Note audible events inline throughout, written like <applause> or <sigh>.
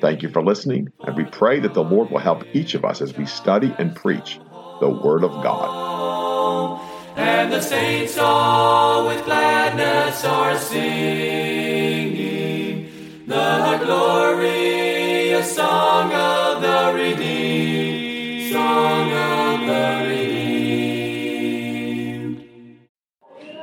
Thank you for listening, and we pray that the Lord will help each of us as we study and preach the Word of God. And the saints all with gladness are singing the glorious song of the redeemed, song of the redeemed.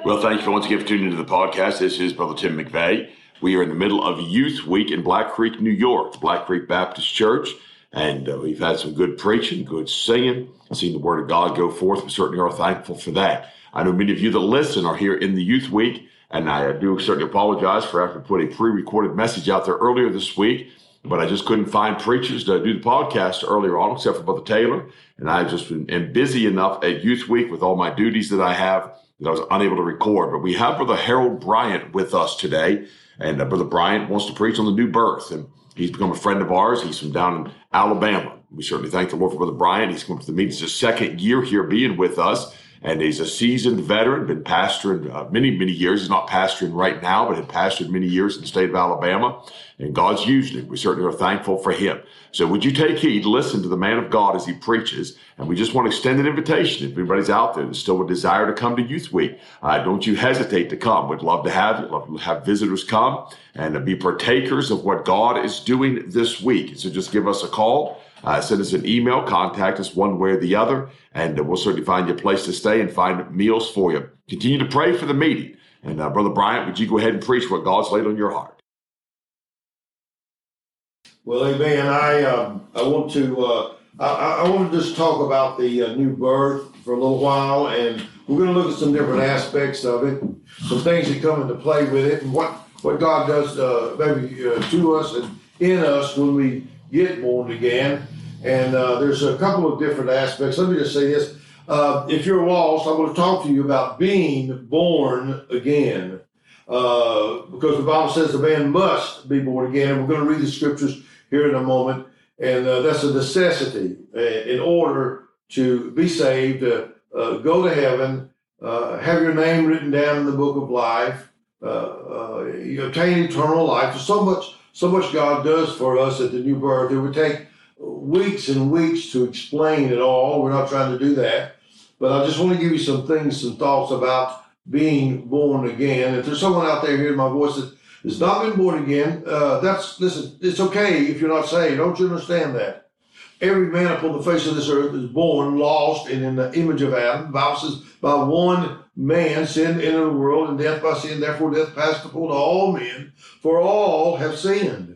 Well, thank you for once again for tuning into the podcast. This is Brother Tim McVeigh. We are in the middle of Youth Week in Black Creek, New York, Black Creek Baptist Church, and uh, we've had some good preaching, good singing, seen the Word of God go forth. We certainly are thankful for that. I know many of you that listen are here in the Youth Week, and I do certainly apologize for having put a pre-recorded message out there earlier this week, but I just couldn't find preachers to do the podcast earlier on, except for Brother Taylor, and I've just been busy enough at Youth Week with all my duties that I have I was unable to record. But we have Brother Harold Bryant with us today. And uh, Brother Bryant wants to preach on the new birth. And he's become a friend of ours. He's from down in Alabama. We certainly thank the Lord for Brother Bryant. He's come to the meetings his second year here being with us. And he's a seasoned veteran, been pastoring uh, many, many years. He's not pastoring right now, but had pastored many years in the state of Alabama. And God's used him. We certainly are thankful for him. So would you take heed, listen to the man of God as he preaches. And we just want to extend an invitation. If anybody's out there that still would desire to come to Youth Week, uh, don't you hesitate to come. We'd love to have you. Love to have visitors come and be partakers of what God is doing this week. So just give us a call. Uh, send us an email, contact us one way or the other, and uh, we'll certainly find you a place to stay and find meals for you. Continue to pray for the meeting. And uh, Brother Bryant, would you go ahead and preach what God's laid on your heart? Well, amen. I um, I want to uh, I, I want to just talk about the uh, new birth for a little while, and we're going to look at some different aspects of it, some things that come into play with it, and what what God does uh, maybe to us and in us when we get born again. And uh, there's a couple of different aspects. Let me just say this: uh, if you're lost, I'm going to talk to you about being born again. Uh, because the Bible says the man must be born again, and we're going to read the scriptures here in a moment. And uh, that's a necessity uh, in order to be saved, uh, go to heaven, have your name written down in the book of life, you obtain eternal life. There's so much, so much God does for us at the new birth. It would take weeks and weeks to explain it all. We're not trying to do that. But I just want to give you some things, some thoughts about being born again. If there's someone out there hearing my voice that has not been born again, uh, that's listen. It's okay if you're not saved. Don't you understand that? Every man upon the face of this earth is born lost and in the image of Adam. The Bible says, by one man sin entered the world, and death by sin. Therefore, death passed upon all men, for all have sinned.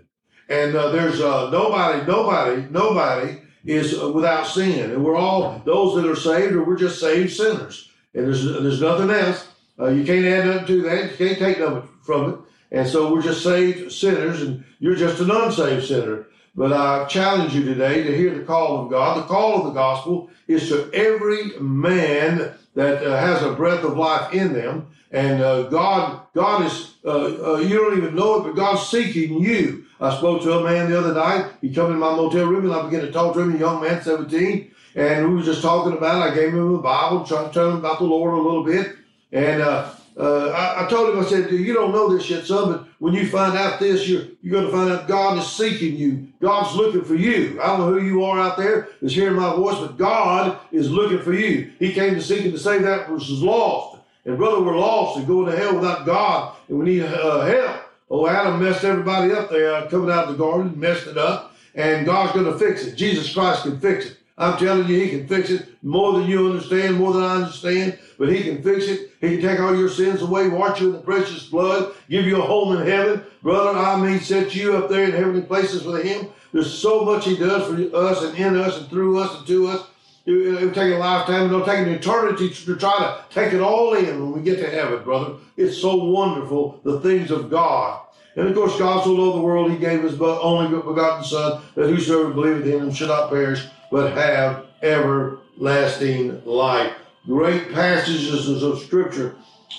And uh, there's uh, nobody, nobody, nobody is without sin, and we're all those that are saved, or we're just saved sinners. And there's there's nothing else. Uh, you can't add nothing to that. You can't take nothing from it. And so we're just saved sinners, and you're just an unsaved sinner. But I challenge you today to hear the call of God. The call of the gospel is to every man that uh, has a breath of life in them. And uh, God, God is, uh, uh you don't even know it, but God's seeking you. I spoke to a man the other night. He come in my motel room and I began to talk to him, a young man, 17. And we were just talking about it. I gave him the Bible, trying to tell him about the Lord a little bit. And uh, uh, I, I, told him, I said, you don't know this yet, son, but when you find out this, you're, you're going to find out God is seeking you. God's looking for you. I don't know who you are out there that's hearing my voice, but God is looking for you. He came to seek and to save that which is lost. And brother, we're lost and going to hell without God, and we need uh, help. Oh, Adam messed everybody up there coming out of the garden, messed it up, and God's going to fix it. Jesus Christ can fix it. I'm telling you, he can fix it more than you understand, more than I understand, but he can fix it. He can take all your sins away, wash you in the precious blood, give you a home in heaven. Brother, I mean, set you up there in heavenly places with him. There's so much he does for us and in us and through us and to us. It, will take a lifetime, it'll take an eternity to try to take it all in when we get to heaven, brother. It's so wonderful, the things of God. And of course, God so loved the world, He gave His only begotten Son, that whosoever believeth in Him should not perish, but have everlasting life. Great passages of Scripture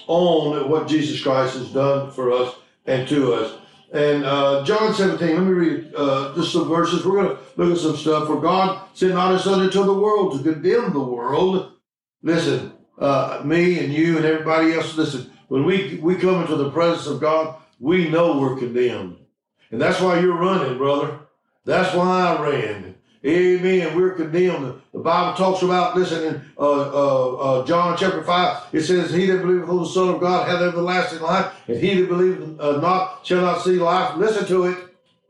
on what Jesus Christ has done for us and to us. And uh, John 17, let me read uh, just some verses. We're going to look at some stuff. For God sent not his son into the world to condemn the world. Listen, uh, me and you and everybody else, listen, when we, we come into the presence of God, we know we're condemned. And that's why you're running, brother. That's why I ran. Amen. We're condemned. The Bible talks about, listen, in uh, uh, uh, John chapter 5, it says, He that believeth on the Son of God hath everlasting life, and he that believeth uh, not shall not see life. Listen to it.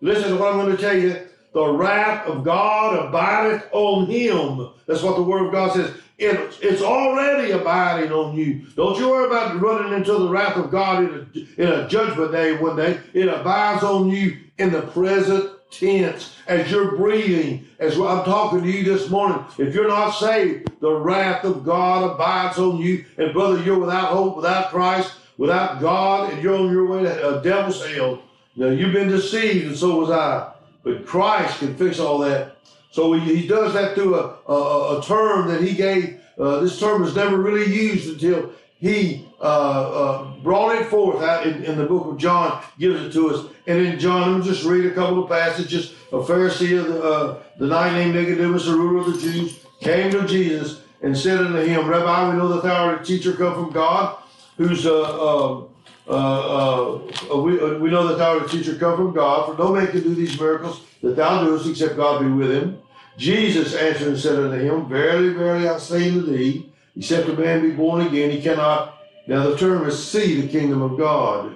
Listen to what I'm going to tell you. The wrath of God abideth on him. That's what the Word of God says. It, it's already abiding on you. Don't you worry about running into the wrath of God in a, in a judgment day one day. It abides on you in the present tense as you're breathing, as I'm talking to you this morning. If you're not saved, the wrath of God abides on you. And brother, you're without hope, without Christ, without God, and you're on your way to a devil's hell. Now you've been deceived, and so was I. But Christ can fix all that. So he, does that through a, a, a term that he gave. Uh, this term was never really used until he uh, uh, brought it forth out in, in, the book of John, gives it to us. And in John, let me just read a couple of passages. A Pharisee of the, uh, the night named Nicodemus, the ruler of the Jews, came to Jesus and said unto him, Rabbi, we know that thou art a teacher come from God, who's uh, uh, uh, we, we know that thou art a teacher come from God, for no man can do these miracles that thou doest except God be with him. Jesus answered and said unto him, Verily, verily, I say unto thee, except a man be born again, he cannot now, the term is see the kingdom of God.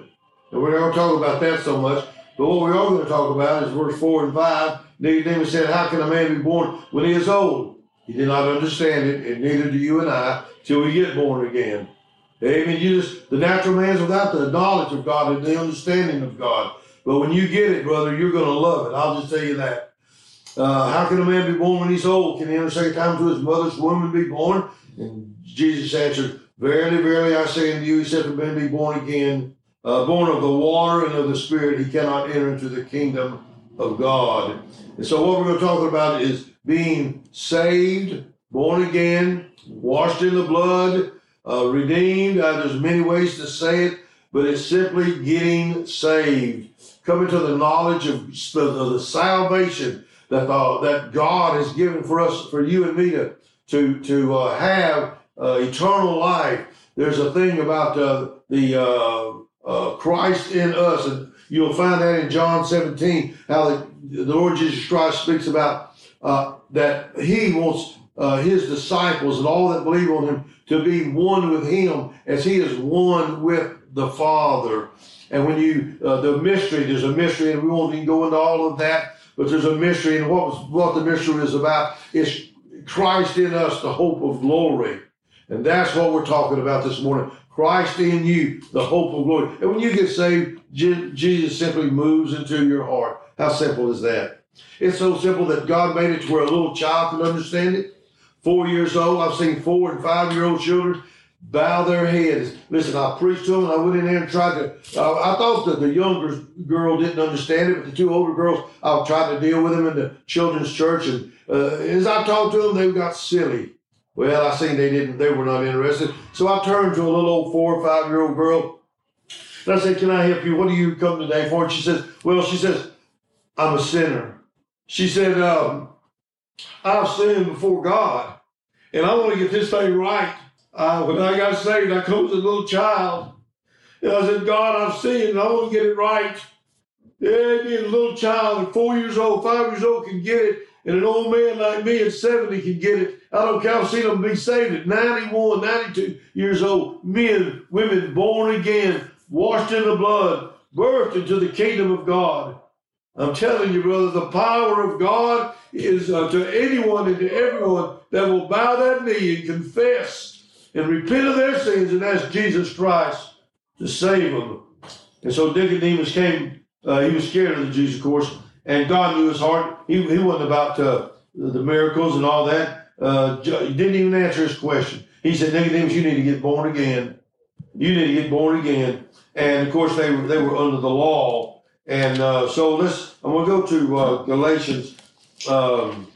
And we're not going to talk about that so much, but what we are going to talk about is verse 4 and 5. Nicodemus said, How can a man be born when he is old? He did not understand it, and neither do you and I, till we get born again. Amen. You just the natural man's without the knowledge of God and the understanding of God. But when you get it, brother, you're going to love it. I'll just tell you that. Uh, how can a man be born when he's old? Can he enter second time to his mother's womb and be born? And Jesus answered, Verily, verily, I say unto you, except a man be born again, uh, born of the water and of the Spirit, he cannot enter into the kingdom of God. And so, what we're going to talk about is being saved, born again, washed in the blood, uh, redeemed. Uh, there's many ways to say it, but it's simply getting saved, coming to the knowledge of the, of the salvation that that God has given for us, for you and me to to to uh, have uh, eternal life. There's a thing about uh, the uh, uh, Christ in us, and you'll find that in John 17, how the, the Lord Jesus Christ speaks about uh, that He wants uh, His disciples and all that believe on Him to be one with Him as He is one with the Father. And when you the mystery, there's a mystery, and we won't even go into all of that, but there's a mystery, and what what the mystery is about is Christ in us, the hope of glory. And that's what we're talking about this morning. Christ in you, the hope of glory. And when you get saved, Jesus simply moves into your heart. How simple is that? It's so simple that God made it to where a little child can understand it. Four years old, I've seen four and five year old children bow their heads. Listen, I preached to them. I went in there and tried to. Uh, I thought that the younger girl didn't understand it, but the two older girls, I tried to deal with them in the children's church. And uh, as I talked to them, they got silly. Well, I seen they didn't, they were not interested. So I turned to a little old four or five year old girl. And I said, Can I help you? What do you come today for? And she says, Well, she says, I'm a sinner. She said, um, I've sinned before God, and I want to get this thing right. Uh, when I got saved, I come as a little child. And I said, God, I've sinned, and I want to get it right. Yeah, being a little child, four years old, five years old can get it. And an old man like me at 70 can get it. I don't care. I've seen them be saved at 91, 92 years old. Men, women born again, washed in the blood, birthed into the kingdom of God. I'm telling you, brother, the power of God is uh, to anyone and to everyone that will bow that knee and confess and repent of their sins and ask Jesus Christ to save them. And so Nicodemus came, uh, he was scared of the Jews, of course, and God knew his heart. He, he wasn't about uh, the miracles and all that. Uh, he didn't even answer his question. He said, Nicodemus, you need to get born again. You need to get born again. And of course, they were, they were under the law. And uh, so let's, I'm going to go to uh, Galatians. Um,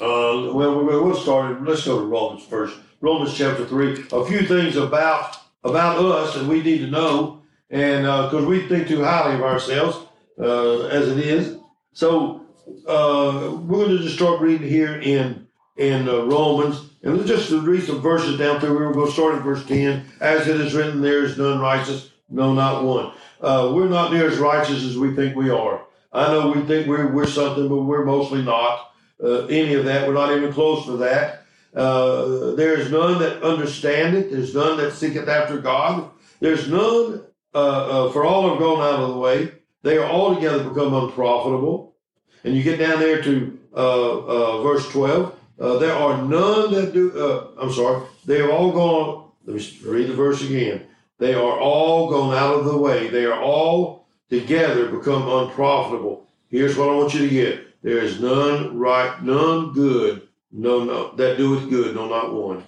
uh, well, we'll, we'll start, let's go to Romans first. Romans chapter 3. A few things about about us that we need to know, and because uh, we think too highly of ourselves uh, as it is. So uh, we're going to just start reading here in in uh, Romans, and let's just read some verses down through. We're going to start at verse ten. As it is written, there is none righteous, no, not one. Uh, we're not near as righteous as we think we are. I know we think we're we're something, but we're mostly not uh, any of that. We're not even close to that. Uh, there is none that understandeth. There's none that seeketh after God. There's none, uh, for all have gone out of the way. They are altogether become unprofitable. And you get down there to uh, uh, verse 12. there are none that do, I'm sorry, they have all gone, let me read the verse again. They are all gone out of the way. They are all together become unprofitable. Here's what I want you to get. There is none right, none good, no, no, that doeth good, no, not one.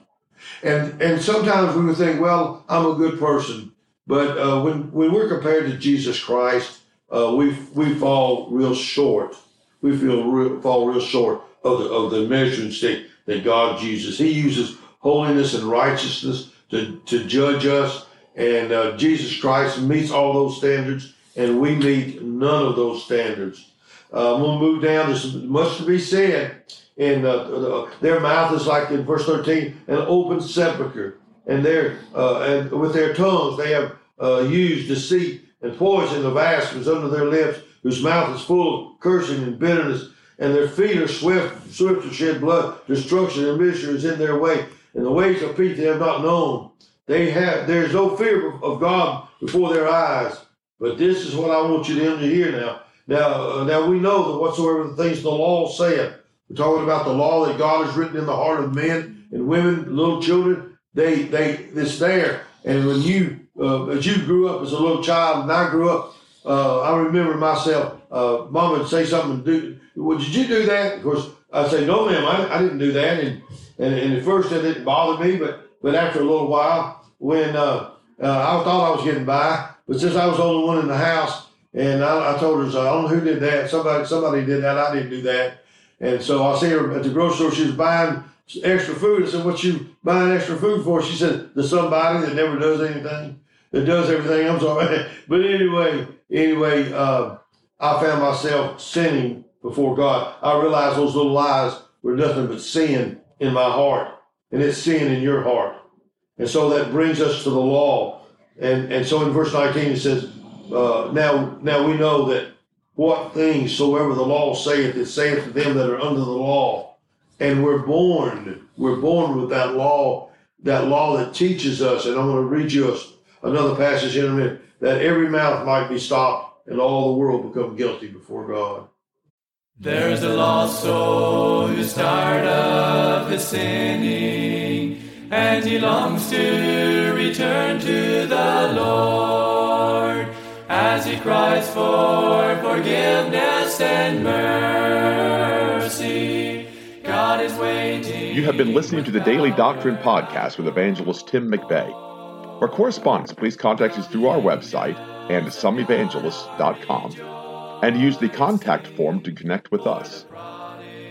And and sometimes we would think, well, I'm a good person, but uh, when when we're compared to Jesus Christ, uh, we we fall real short. We feel real, fall real short of the of the measuring stick that God uses. He uses holiness and righteousness to to judge us, and uh, Jesus Christ meets all those standards, and we meet none of those standards. Uh, I'm gonna move down. There's much to be said and uh, their mouth is like in verse 13 an open sepulchre and their uh, and with their tongues they have uh, used deceit and poison of asps under their lips whose mouth is full of cursing and bitterness and their feet are swift swift to shed blood destruction and misery is in their way and the ways of peace they have not known they have there's no fear of god before their eyes but this is what i want you to hear now now uh, now we know that whatsoever the things the law saith we're talking about the law that God has written in the heart of men and women, little children. They, they, it's there. And when you, uh, as you grew up as a little child, and I grew up, uh, I remember myself. Uh, Mom would say something. Do, well, did you do that? Of course, I say, no, ma'am, I, I didn't do that. And, and, and at first it didn't bother me, but but after a little while, when uh, uh, I thought I was getting by, but since I was the only one in the house, and I, I told her, so I don't know who did that. Somebody somebody did that. I didn't do that. And so I see her at the grocery store. She was buying extra food. I said, "What you buying extra food for?" She said, "The somebody that never does anything, that does everything." I'm sorry, <laughs> but anyway, anyway, uh, I found myself sinning before God. I realized those little lies were nothing but sin in my heart, and it's sin in your heart. And so that brings us to the law. And and so in verse 19 it says, uh, "Now now we know that." what things soever the law saith, it saith to them that are under the law. And we're born, we're born with that law, that law that teaches us. And I'm going to read you a, another passage in a minute that every mouth might be stopped and all the world become guilty before God. There's a lost soul who tired of his sinning, and he longs to return to the Lord as he cries for forgiveness and mercy. God is waiting. You have been listening to the Daily Doctrine Podcast with evangelist Tim McVeigh. For correspondence, please contact us through our website andsomeevangelists.com and use the contact form to connect with us.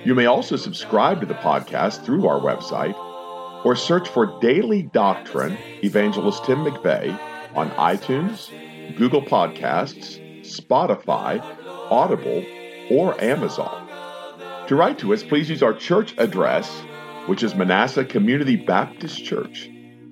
You may also subscribe to the podcast through our website or search for Daily Doctrine Evangelist Tim McVeigh on iTunes, Google Podcasts, Spotify, Audible, or Amazon. To write to us, please use our church address, which is Manasseh Community Baptist Church,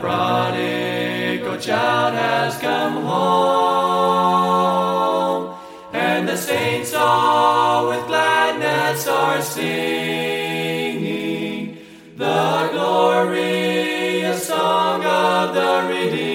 prodigal child has come home, and the saints all with gladness are singing the glory song of the redeemed.